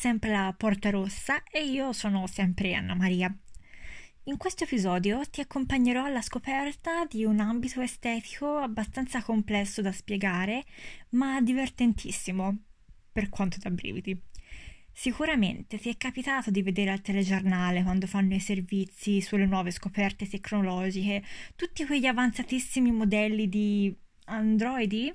sempre la Porta Rossa e io sono sempre Anna Maria. In questo episodio ti accompagnerò alla scoperta di un ambito estetico abbastanza complesso da spiegare, ma divertentissimo, per quanto da brividi. Sicuramente ti è capitato di vedere al telegiornale quando fanno i servizi sulle nuove scoperte tecnologiche, tutti quegli avanzatissimi modelli di androidi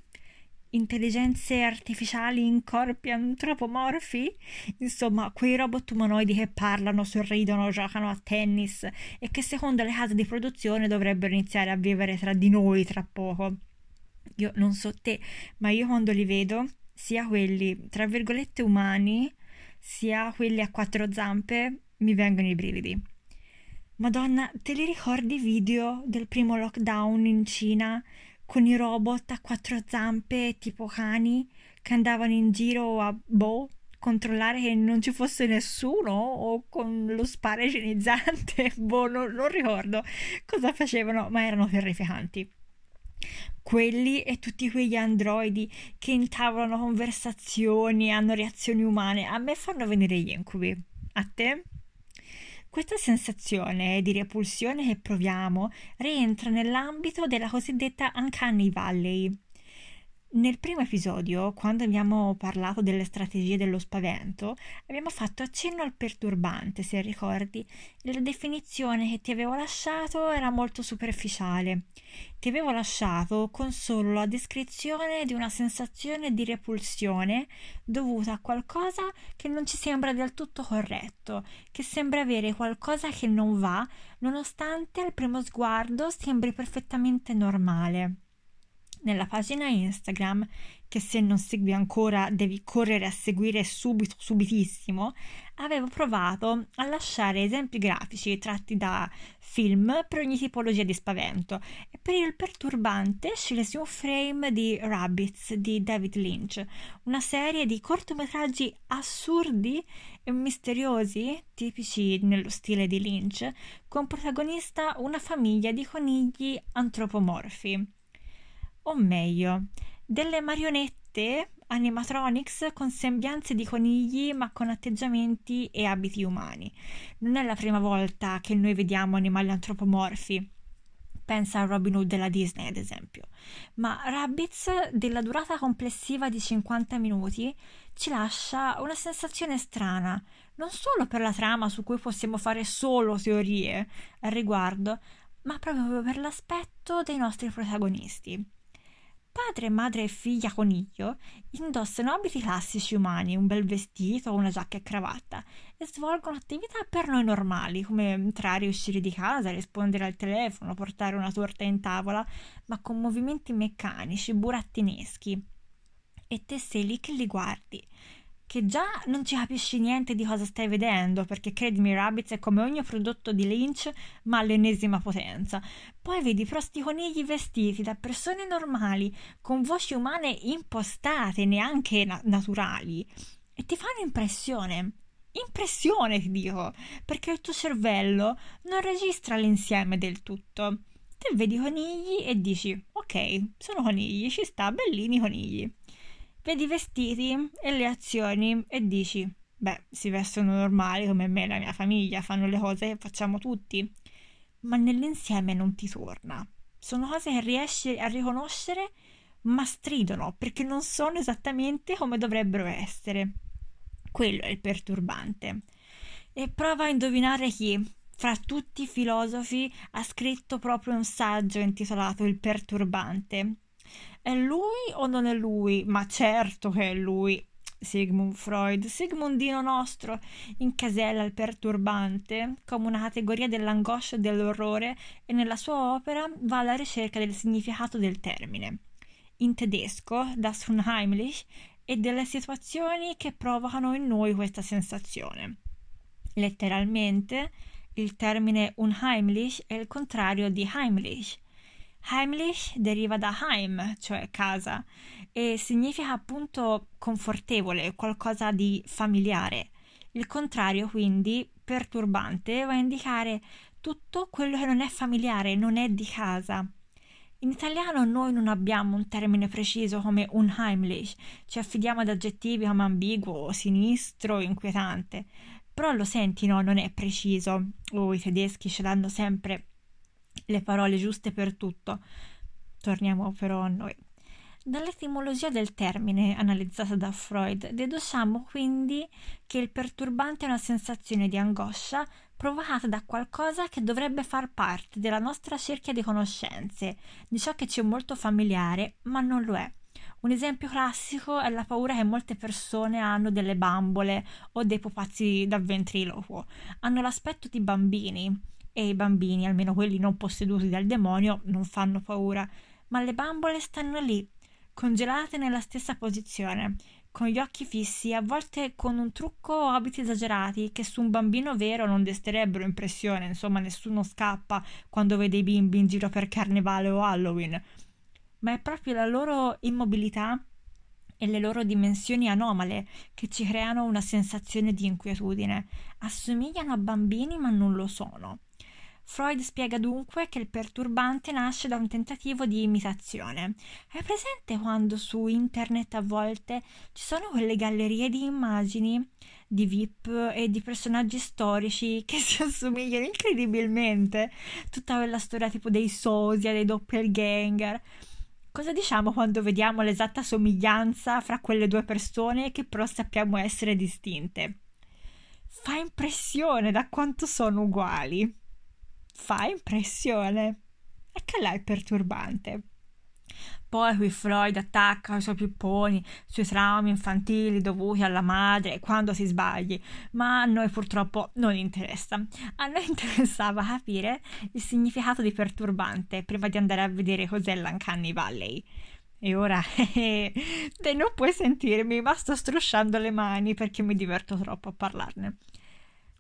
intelligenze artificiali in corpi antropomorfi, insomma, quei robot umanoidi che parlano, sorridono, giocano a tennis e che secondo le case di produzione dovrebbero iniziare a vivere tra di noi tra poco. Io non so te, ma io quando li vedo, sia quelli tra virgolette umani, sia quelli a quattro zampe, mi vengono i brividi. Madonna, te li ricordi i video del primo lockdown in Cina con i robot a quattro zampe tipo cani che andavano in giro a boh controllare che non ci fosse nessuno o con lo sparo igienizzante boh non, non ricordo cosa facevano ma erano terrificanti quelli e tutti quegli androidi che intavolano conversazioni, hanno reazioni umane, a me fanno venire gli incubi. A te? Questa sensazione di repulsione che proviamo rientra nell'ambito della cosiddetta Uncanny Valley, nel primo episodio, quando abbiamo parlato delle strategie dello spavento, abbiamo fatto accenno al perturbante, se ricordi. La definizione che ti avevo lasciato era molto superficiale. Ti avevo lasciato con solo la descrizione di una sensazione di repulsione dovuta a qualcosa che non ci sembra del tutto corretto, che sembra avere qualcosa che non va, nonostante al primo sguardo sembri perfettamente normale nella pagina Instagram, che se non segui ancora devi correre a seguire subito, subitissimo, avevo provato a lasciare esempi grafici tratti da film per ogni tipologia di spavento. E per il perturbante scelse un frame di Rabbits di David Lynch, una serie di cortometraggi assurdi e misteriosi, tipici nello stile di Lynch, con protagonista una famiglia di conigli antropomorfi o meglio, delle marionette animatronics con sembianze di conigli ma con atteggiamenti e abiti umani. Non è la prima volta che noi vediamo animali antropomorfi. Pensa a Robin Hood della Disney, ad esempio. Ma Rabbids, della durata complessiva di 50 minuti, ci lascia una sensazione strana, non solo per la trama su cui possiamo fare solo teorie al riguardo, ma proprio per l'aspetto dei nostri protagonisti. Padre, madre e figlia coniglio indossano abiti classici umani, un bel vestito, una giacca e cravatta e svolgono attività per noi normali, come entrare e uscire di casa, rispondere al telefono, portare una torta in tavola, ma con movimenti meccanici, burattineschi. E te sei lì che li guardi, che già non ci capisci niente di cosa stai vedendo, perché credimi, Rabbids è come ogni prodotto di Lynch, ma all'ennesima potenza. Poi vedi prosti conigli vestiti da persone normali, con voci umane impostate, neanche na- naturali, e ti fanno impressione. Impressione, ti dico, perché il tuo cervello non registra l'insieme del tutto. Te vedi conigli e dici, ok, sono conigli, ci sta, bellini conigli vedi i vestiti e le azioni e dici, beh, si vestono normali come me e la mia famiglia, fanno le cose che facciamo tutti, ma nell'insieme non ti torna. Sono cose che riesci a riconoscere, ma stridono perché non sono esattamente come dovrebbero essere. Quello è il perturbante. E prova a indovinare chi, fra tutti i filosofi, ha scritto proprio un saggio intitolato Il perturbante è lui o non è lui? Ma certo che è lui. Sigmund Freud, Sigmundino nostro, incasella il perturbante come una categoria dell'angoscia e dell'orrore e nella sua opera va alla ricerca del significato del termine. In tedesco, das Unheimlich, e delle situazioni che provocano in noi questa sensazione. Letteralmente, il termine unheimlich è il contrario di heimlich, Heimlich deriva da Heim, cioè casa, e significa appunto confortevole, qualcosa di familiare. Il contrario, quindi, perturbante, va a indicare tutto quello che non è familiare, non è di casa. In italiano noi non abbiamo un termine preciso come unheimlich, ci affidiamo ad aggettivi come ambiguo, sinistro, inquietante. Però lo senti, no, non è preciso. Oh, i tedeschi ce l'hanno sempre le parole giuste per tutto. Torniamo però a noi. Dall'etimologia del termine analizzata da Freud deduciamo quindi che il perturbante è una sensazione di angoscia provocata da qualcosa che dovrebbe far parte della nostra cerchia di conoscenze, di ciò che ci è molto familiare, ma non lo è. Un esempio classico è la paura che molte persone hanno delle bambole o dei pupazzi da ventriloquo. Hanno l'aspetto di bambini e i bambini, almeno quelli non posseduti dal demonio, non fanno paura, ma le bambole stanno lì congelate nella stessa posizione, con gli occhi fissi, a volte con un trucco o abiti esagerati che su un bambino vero non desterebbero impressione, insomma nessuno scappa quando vede i bimbi in giro per carnevale o Halloween, ma è proprio la loro immobilità e le loro dimensioni anomale che ci creano una sensazione di inquietudine. Assomigliano a bambini ma non lo sono. Freud spiega dunque che il perturbante nasce da un tentativo di imitazione. È presente quando su internet a volte ci sono quelle gallerie di immagini di VIP e di personaggi storici che si assomigliano incredibilmente? Tutta quella storia tipo dei sosia, dei doppelganger. Cosa diciamo quando vediamo l'esatta somiglianza fra quelle due persone che però sappiamo essere distinte? Fa impressione da quanto sono uguali fa impressione. E che là è perturbante. Poi qui Freud attacca i suoi pipponi sui traumi infantili dovuti alla madre quando si sbagli, ma a noi purtroppo non interessa. A noi interessava capire il significato di perturbante prima di andare a vedere cos'è l'Uncanny Valley. E ora te non puoi sentirmi, ma sto strusciando le mani perché mi diverto troppo a parlarne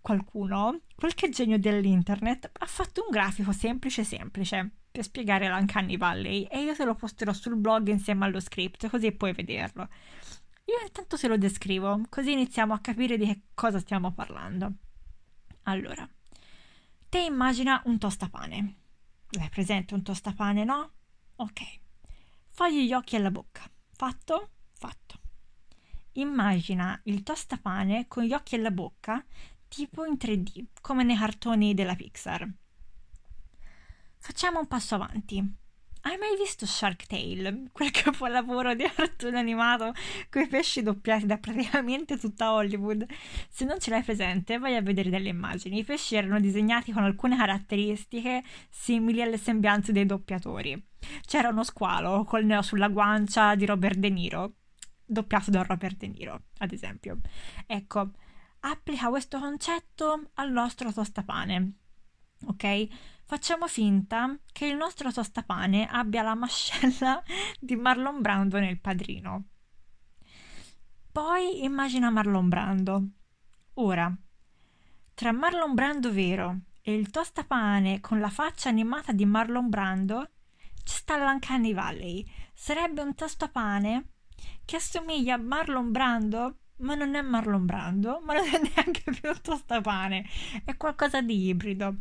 qualcuno, qualche genio dell'internet, ha fatto un grafico semplice semplice per spiegare l'Uncanny Valley e io te lo posterò sul blog insieme allo script così puoi vederlo. Io intanto te lo descrivo, così iniziamo a capire di che cosa stiamo parlando. Allora, te immagina un tostapane. L'hai presente un tostapane, no? Ok. Fagli gli occhi alla bocca. Fatto? Fatto. Immagina il tostapane con gli occhi alla bocca tipo in 3D, come nei cartoni della Pixar. Facciamo un passo avanti. Hai mai visto Shark Tale? Quel capolavoro di cartone animato con i pesci doppiati da praticamente tutta Hollywood? Se non ce l'hai presente, vai a vedere delle immagini. I pesci erano disegnati con alcune caratteristiche simili alle sembianze dei doppiatori. C'era uno squalo col neo sulla guancia di Robert De Niro, doppiato da Robert De Niro, ad esempio. Ecco, applica questo concetto al nostro tostapane. Ok? Facciamo finta che il nostro tostapane abbia la mascella di Marlon Brando nel padrino. Poi immagina Marlon Brando. Ora, tra Marlon Brando vero e il tostapane con la faccia animata di Marlon Brando ci sta l'Uncanny Valley. Sarebbe un tostapane che assomiglia a Marlon Brando ma non è Marlon Brando, ma non è neanche più un tostapane, è qualcosa di ibrido.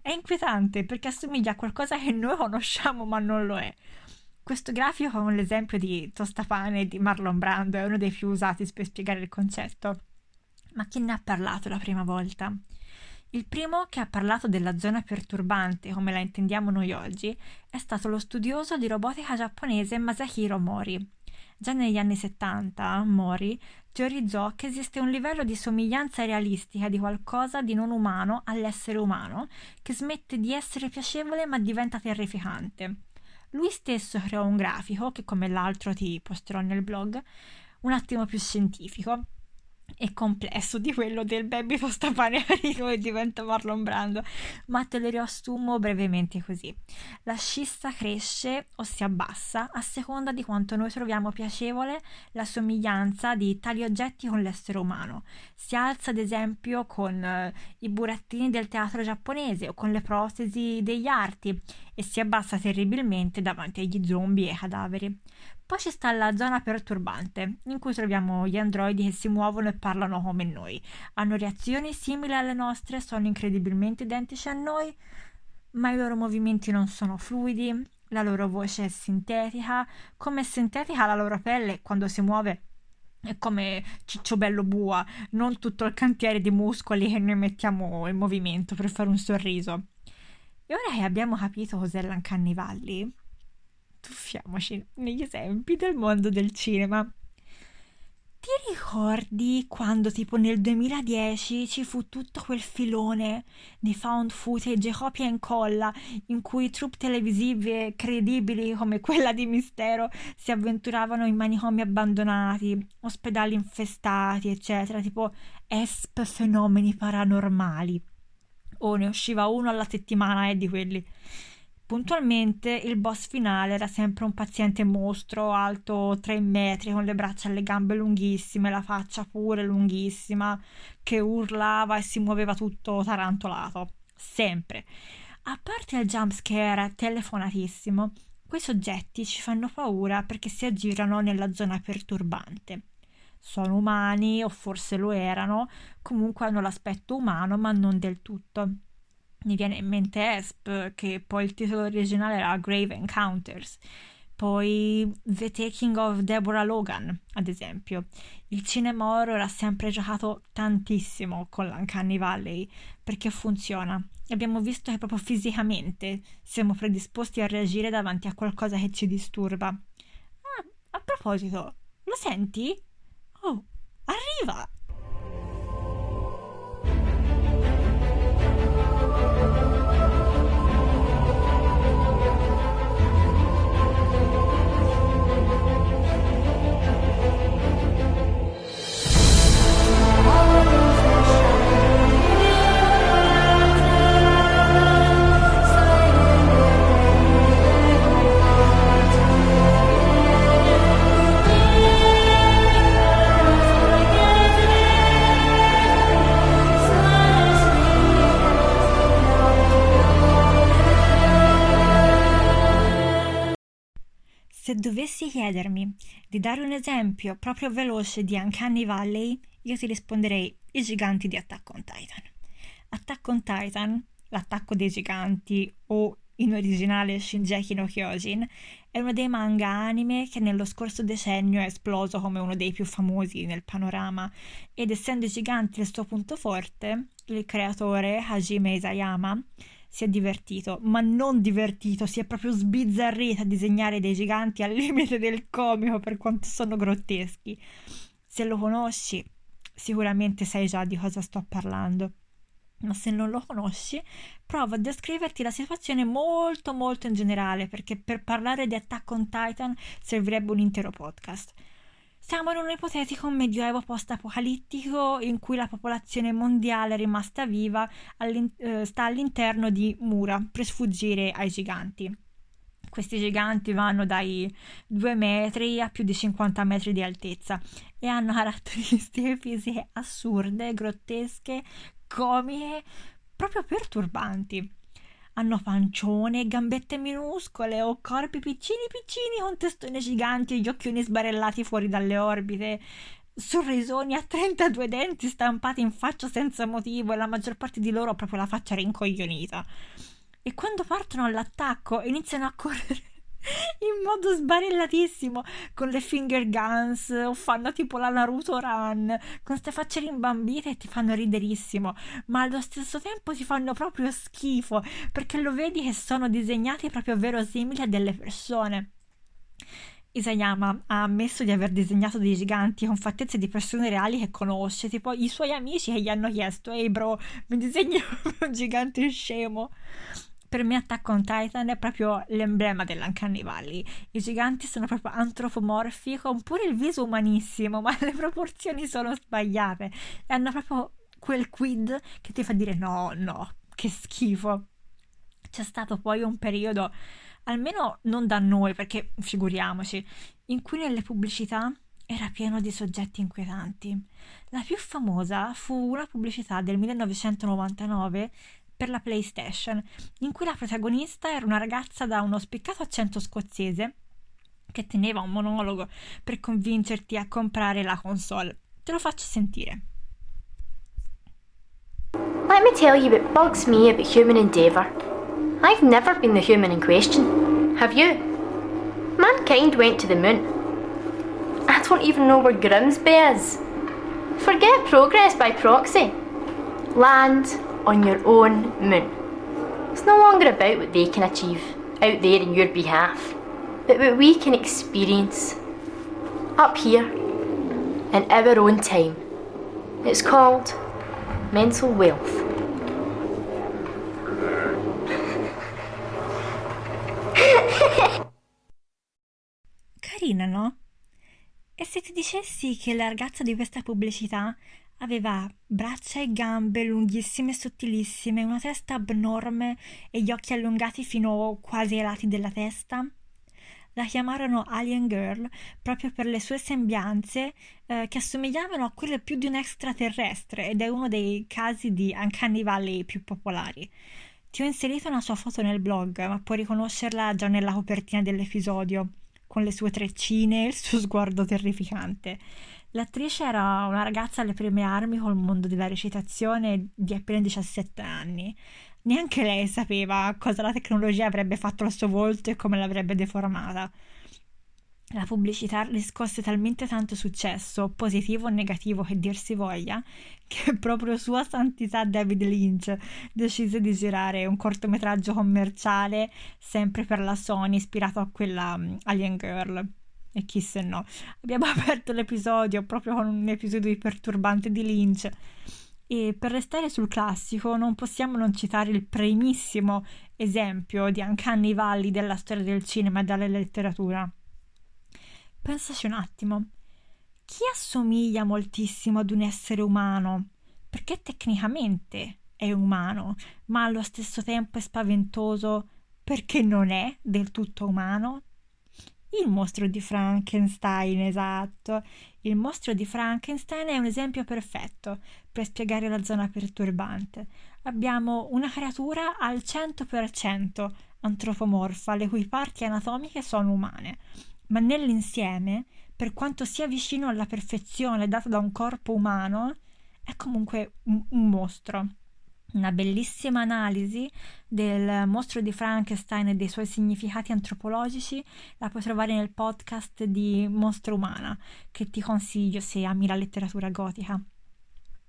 È inquietante perché assomiglia a qualcosa che noi conosciamo ma non lo è. Questo grafico con l'esempio di tostapane di Marlon Brando è uno dei più usati per spiegare il concetto. Ma chi ne ha parlato la prima volta? Il primo che ha parlato della zona perturbante come la intendiamo noi oggi è stato lo studioso di robotica giapponese Masahiro Mori. Già negli anni 70 Mori teorizzò che esiste un livello di somiglianza realistica di qualcosa di non umano all'essere umano che smette di essere piacevole ma diventa terrificante. Lui stesso creò un grafico, che come l'altro ti posterò nel blog, un attimo più scientifico, e complesso di quello del baby tostapane carino e diventa Marlon Brando, ma te lo riassumo brevemente così. La scissa cresce o si abbassa a seconda di quanto noi troviamo piacevole la somiglianza di tali oggetti con l'essere umano. Si alza ad esempio con eh, i burattini del teatro giapponese o con le protesi degli arti e si abbassa terribilmente davanti agli zombie e ai cadaveri. Poi ci sta la zona perturbante, in cui troviamo gli androidi che si muovono e parlano come noi. Hanno reazioni simili alle nostre, sono incredibilmente identici a noi, ma i loro movimenti non sono fluidi, la loro voce è sintetica, come è sintetica la loro pelle quando si muove è come Cicciobello Bua, non tutto il cantiere di muscoli che noi mettiamo in movimento per fare un sorriso. E ora che abbiamo capito cos'è l'Uncanny Valley, tuffiamoci negli esempi del mondo del cinema. Ti ricordi quando tipo nel 2010 ci fu tutto quel filone di found footage copia e incolla in cui troupe televisive credibili come quella di Mistero si avventuravano in manicomi abbandonati, ospedali infestati, eccetera, tipo ESP fenomeni paranormali. O ne usciva uno alla settimana, eh, di quelli. Puntualmente il boss finale era sempre un paziente mostro alto 3 metri con le braccia e le gambe lunghissime, la faccia pure lunghissima, che urlava e si muoveva tutto tarantolato. Sempre. A parte il jumpscare telefonatissimo, quei soggetti ci fanno paura perché si aggirano nella zona perturbante. Sono umani, o forse lo erano, comunque hanno l'aspetto umano, ma non del tutto mi viene in mente Esp, che poi il titolo originale era Grave Encounters. Poi The Taking of Deborah Logan, ad esempio. Il cinema horror ha sempre giocato tantissimo con l'Uncanny Valley perché funziona. Abbiamo visto che proprio fisicamente siamo predisposti a reagire davanti a qualcosa che ci disturba. Ah, a proposito, lo senti? Oh, arriva! Se dovessi chiedermi di dare un esempio proprio veloce di Uncanny Valley, io ti risponderei i giganti di Attack on Titan. Attack on Titan, l'attacco dei giganti o in originale Shinjeki no Kyojin, è uno dei manga anime che nello scorso decennio è esploso come uno dei più famosi nel panorama ed essendo i giganti il suo punto forte, il creatore Hajime Isayama si è divertito, ma non divertito, si è proprio sbizzarrito a disegnare dei giganti al limite del comico per quanto sono grotteschi. Se lo conosci, sicuramente sai già di cosa sto parlando. Ma se non lo conosci, prova a descriverti la situazione molto molto in generale, perché per parlare di Attack on Titan servirebbe un intero podcast. Siamo in un ipotetico medioevo post-apocalittico in cui la popolazione mondiale rimasta viva all'in- eh, sta all'interno di mura per sfuggire ai giganti. Questi giganti vanno dai 2 metri a più di 50 metri di altezza e hanno caratteristiche fisiche assurde, grottesche, comiche, proprio perturbanti hanno pancione, gambette minuscole o corpi piccini piccini con testone giganti e gli occhioni sbarellati fuori dalle orbite, sorrisoni a 32 denti stampati in faccia senza motivo e la maggior parte di loro ha proprio la faccia rincoglionita. E quando partono all'attacco iniziano a correre in modo sbarellatissimo con le finger guns o fanno tipo la Naruto run con queste facce rimbambite e ti fanno riderissimo ma allo stesso tempo ti fanno proprio schifo perché lo vedi che sono disegnati proprio verosimili a delle persone. Isayama ha ammesso di aver disegnato dei giganti con fattezze di persone reali che conosce, tipo i suoi amici che gli hanno chiesto Ehi bro, mi disegni un gigante scemo per me Attack on Titan è proprio l'emblema dell'Uncanny Valley. I giganti sono proprio antropomorfi, con pure il viso umanissimo, ma le proporzioni sono sbagliate. E hanno proprio quel quid che ti fa dire no, no, che schifo. C'è stato poi un periodo, almeno non da noi, perché figuriamoci, in cui nelle pubblicità era pieno di soggetti inquietanti. La più famosa fu una pubblicità del 1999 per la PlayStation, in cui la protagonista era una ragazza da uno spiccato accento scozzese che teneva un monologo per convincerti a comprare la console. Te lo faccio sentire. Let me tell you what bugs me about human endeavour. I've never been the human in question. Have you? Mankind went to the moon. I don't even know where Grimsby is. Forget progress by proxy. Land on your own moon. It's no longer about what they can achieve out there in your behalf, but what we can experience up here in our own time. It's called mental wealth. Carina, no? E se ti dicessi che la ragazza di questa pubblicità aveva braccia e gambe lunghissime e sottilissime, una testa abnorme e gli occhi allungati fino quasi ai lati della testa? La chiamarono Alien Girl proprio per le sue sembianze eh, che assomigliavano a quelle più di un extraterrestre ed è uno dei casi di Uncanny Valley più popolari. Ti ho inserito una sua foto nel blog, ma puoi riconoscerla già nella copertina dell'episodio, con le sue treccine e il suo sguardo terrificante. L'attrice era una ragazza alle prime armi col mondo della recitazione di appena 17 anni. Neanche lei sapeva cosa la tecnologia avrebbe fatto al suo volto e come l'avrebbe deformata. La pubblicità riscosse talmente tanto successo, positivo o negativo che dir si voglia, che proprio Sua Santità David Lynch decise di girare un cortometraggio commerciale sempre per la Sony ispirato a quella um, Alien Girl. E chi se no. Abbiamo aperto l'episodio proprio con un episodio perturbante di Lynch. E per restare sul classico non possiamo non citare il primissimo esempio di Uncanny Valley della storia del cinema e della letteratura pensaci un attimo. Chi assomiglia moltissimo ad un essere umano? Perché tecnicamente è umano, ma allo stesso tempo è spaventoso perché non è del tutto umano? Il mostro di Frankenstein, esatto. Il mostro di Frankenstein è un esempio perfetto per spiegare la zona perturbante. Abbiamo una creatura al 100% antropomorfa, le cui parti anatomiche sono umane ma nell'insieme, per quanto sia vicino alla perfezione data da un corpo umano, è comunque un, un mostro. Una bellissima analisi del mostro di Frankenstein e dei suoi significati antropologici la puoi trovare nel podcast di Mostro Umana, che ti consiglio se ami la letteratura gotica.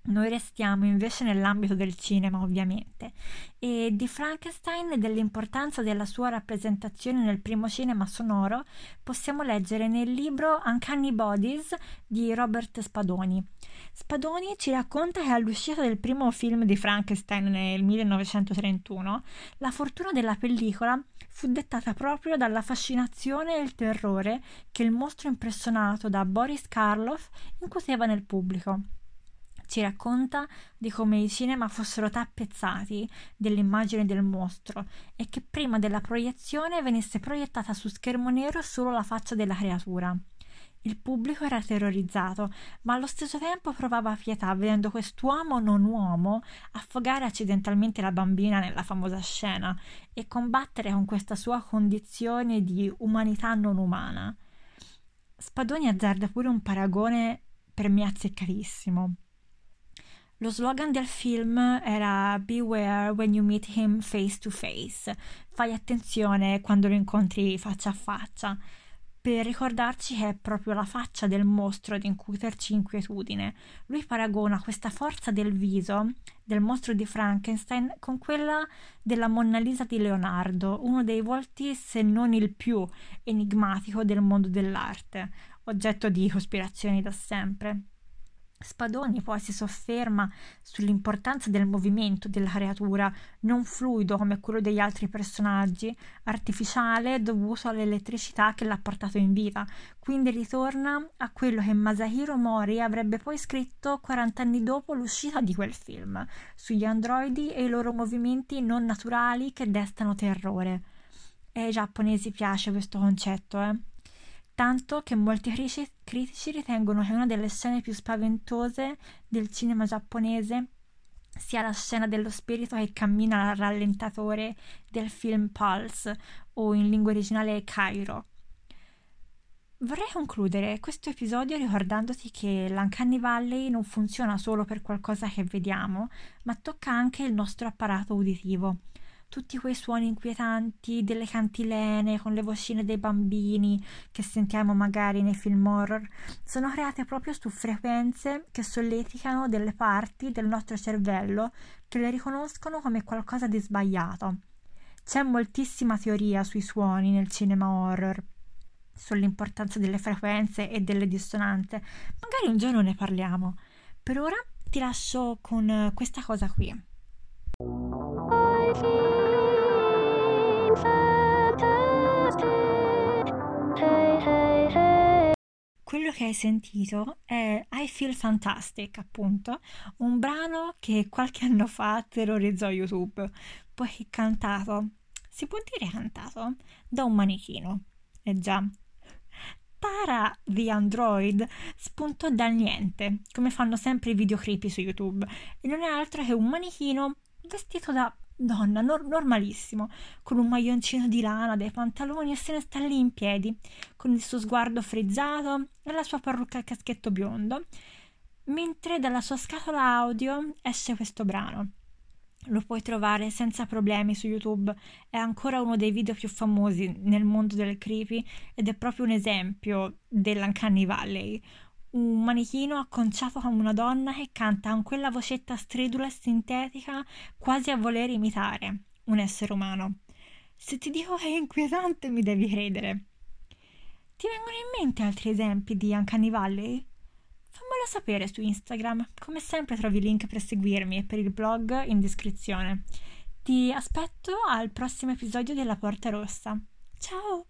Noi restiamo invece nell'ambito del cinema, ovviamente, e di Frankenstein e dell'importanza della sua rappresentazione nel primo cinema sonoro possiamo leggere nel libro Uncanny Bodies di Robert Spadoni. Spadoni ci racconta che all'uscita del primo film di Frankenstein nel 1931, la fortuna della pellicola fu dettata proprio dalla fascinazione e il terrore che il mostro impressionato da Boris Karloff incuteva nel pubblico ci racconta di come i cinema fossero tappezzati dell'immagine del mostro e che prima della proiezione venisse proiettata su schermo nero solo la faccia della creatura. Il pubblico era terrorizzato, ma allo stesso tempo provava pietà vedendo quest'uomo non uomo affogare accidentalmente la bambina nella famosa scena e combattere con questa sua condizione di umanità non umana. Spadoni azzarda pure un paragone per me azzeccatissimo. Lo slogan del film era Beware when you meet him face to face. Fai attenzione quando lo incontri faccia a faccia, per ricordarci che è proprio la faccia del mostro ad incuterci inquietudine. Lui paragona questa forza del viso del mostro di Frankenstein con quella della Monna Lisa di Leonardo, uno dei volti, se non il più enigmatico del mondo dell'arte, oggetto di cospirazioni da sempre. Spadoni poi si sofferma sull'importanza del movimento della creatura, non fluido come quello degli altri personaggi, artificiale dovuto all'elettricità che l'ha portato in vita. Quindi ritorna a quello che Masahiro Mori avrebbe poi scritto 40 anni dopo l'uscita di quel film, sugli androidi e i loro movimenti non naturali che destano terrore. E ai giapponesi piace questo concetto, eh? Tanto che molti critici ritengono che una delle scene più spaventose del cinema giapponese sia la scena dello spirito che cammina al rallentatore del film Pulse o in lingua originale Cairo. Vorrei concludere questo episodio ricordandoti che l'Uncanny Valley non funziona solo per qualcosa che vediamo, ma tocca anche il nostro apparato uditivo tutti quei suoni inquietanti delle cantilene con le vocine dei bambini che sentiamo magari nei film horror sono create proprio su frequenze che solleticano delle parti del nostro cervello che le riconoscono come qualcosa di sbagliato. C'è moltissima teoria sui suoni nel cinema horror, sull'importanza delle frequenze e delle dissonanze. Magari un giorno ne parliamo. Per ora ti lascio con questa cosa qui. Quello che hai sentito è I Feel Fantastic, appunto, un brano che qualche anno fa terrorizzò YouTube, poi cantato si può dire cantato da un manichino. E eh già. Tara the Android spuntò dal niente, come fanno sempre i video creepy su YouTube, e non è altro che un manichino vestito da donna, nor- normalissimo, con un maglioncino di lana, dei pantaloni e se ne sta lì in piedi, con il suo sguardo frizzato e la sua parrucca a caschetto biondo, mentre dalla sua scatola audio esce questo brano. Lo puoi trovare senza problemi su YouTube, è ancora uno dei video più famosi nel mondo del creepy ed è proprio un esempio dell'Uncanny Valley. Un manichino acconciato come una donna che canta con quella vocetta stridula e sintetica quasi a voler imitare un essere umano. Se ti dico che è inquietante mi devi credere. Ti vengono in mente altri esempi di Uncanny Valley? Fammelo sapere su Instagram. Come sempre trovi il link per seguirmi e per il blog in descrizione. Ti aspetto al prossimo episodio della Porta Rossa. Ciao!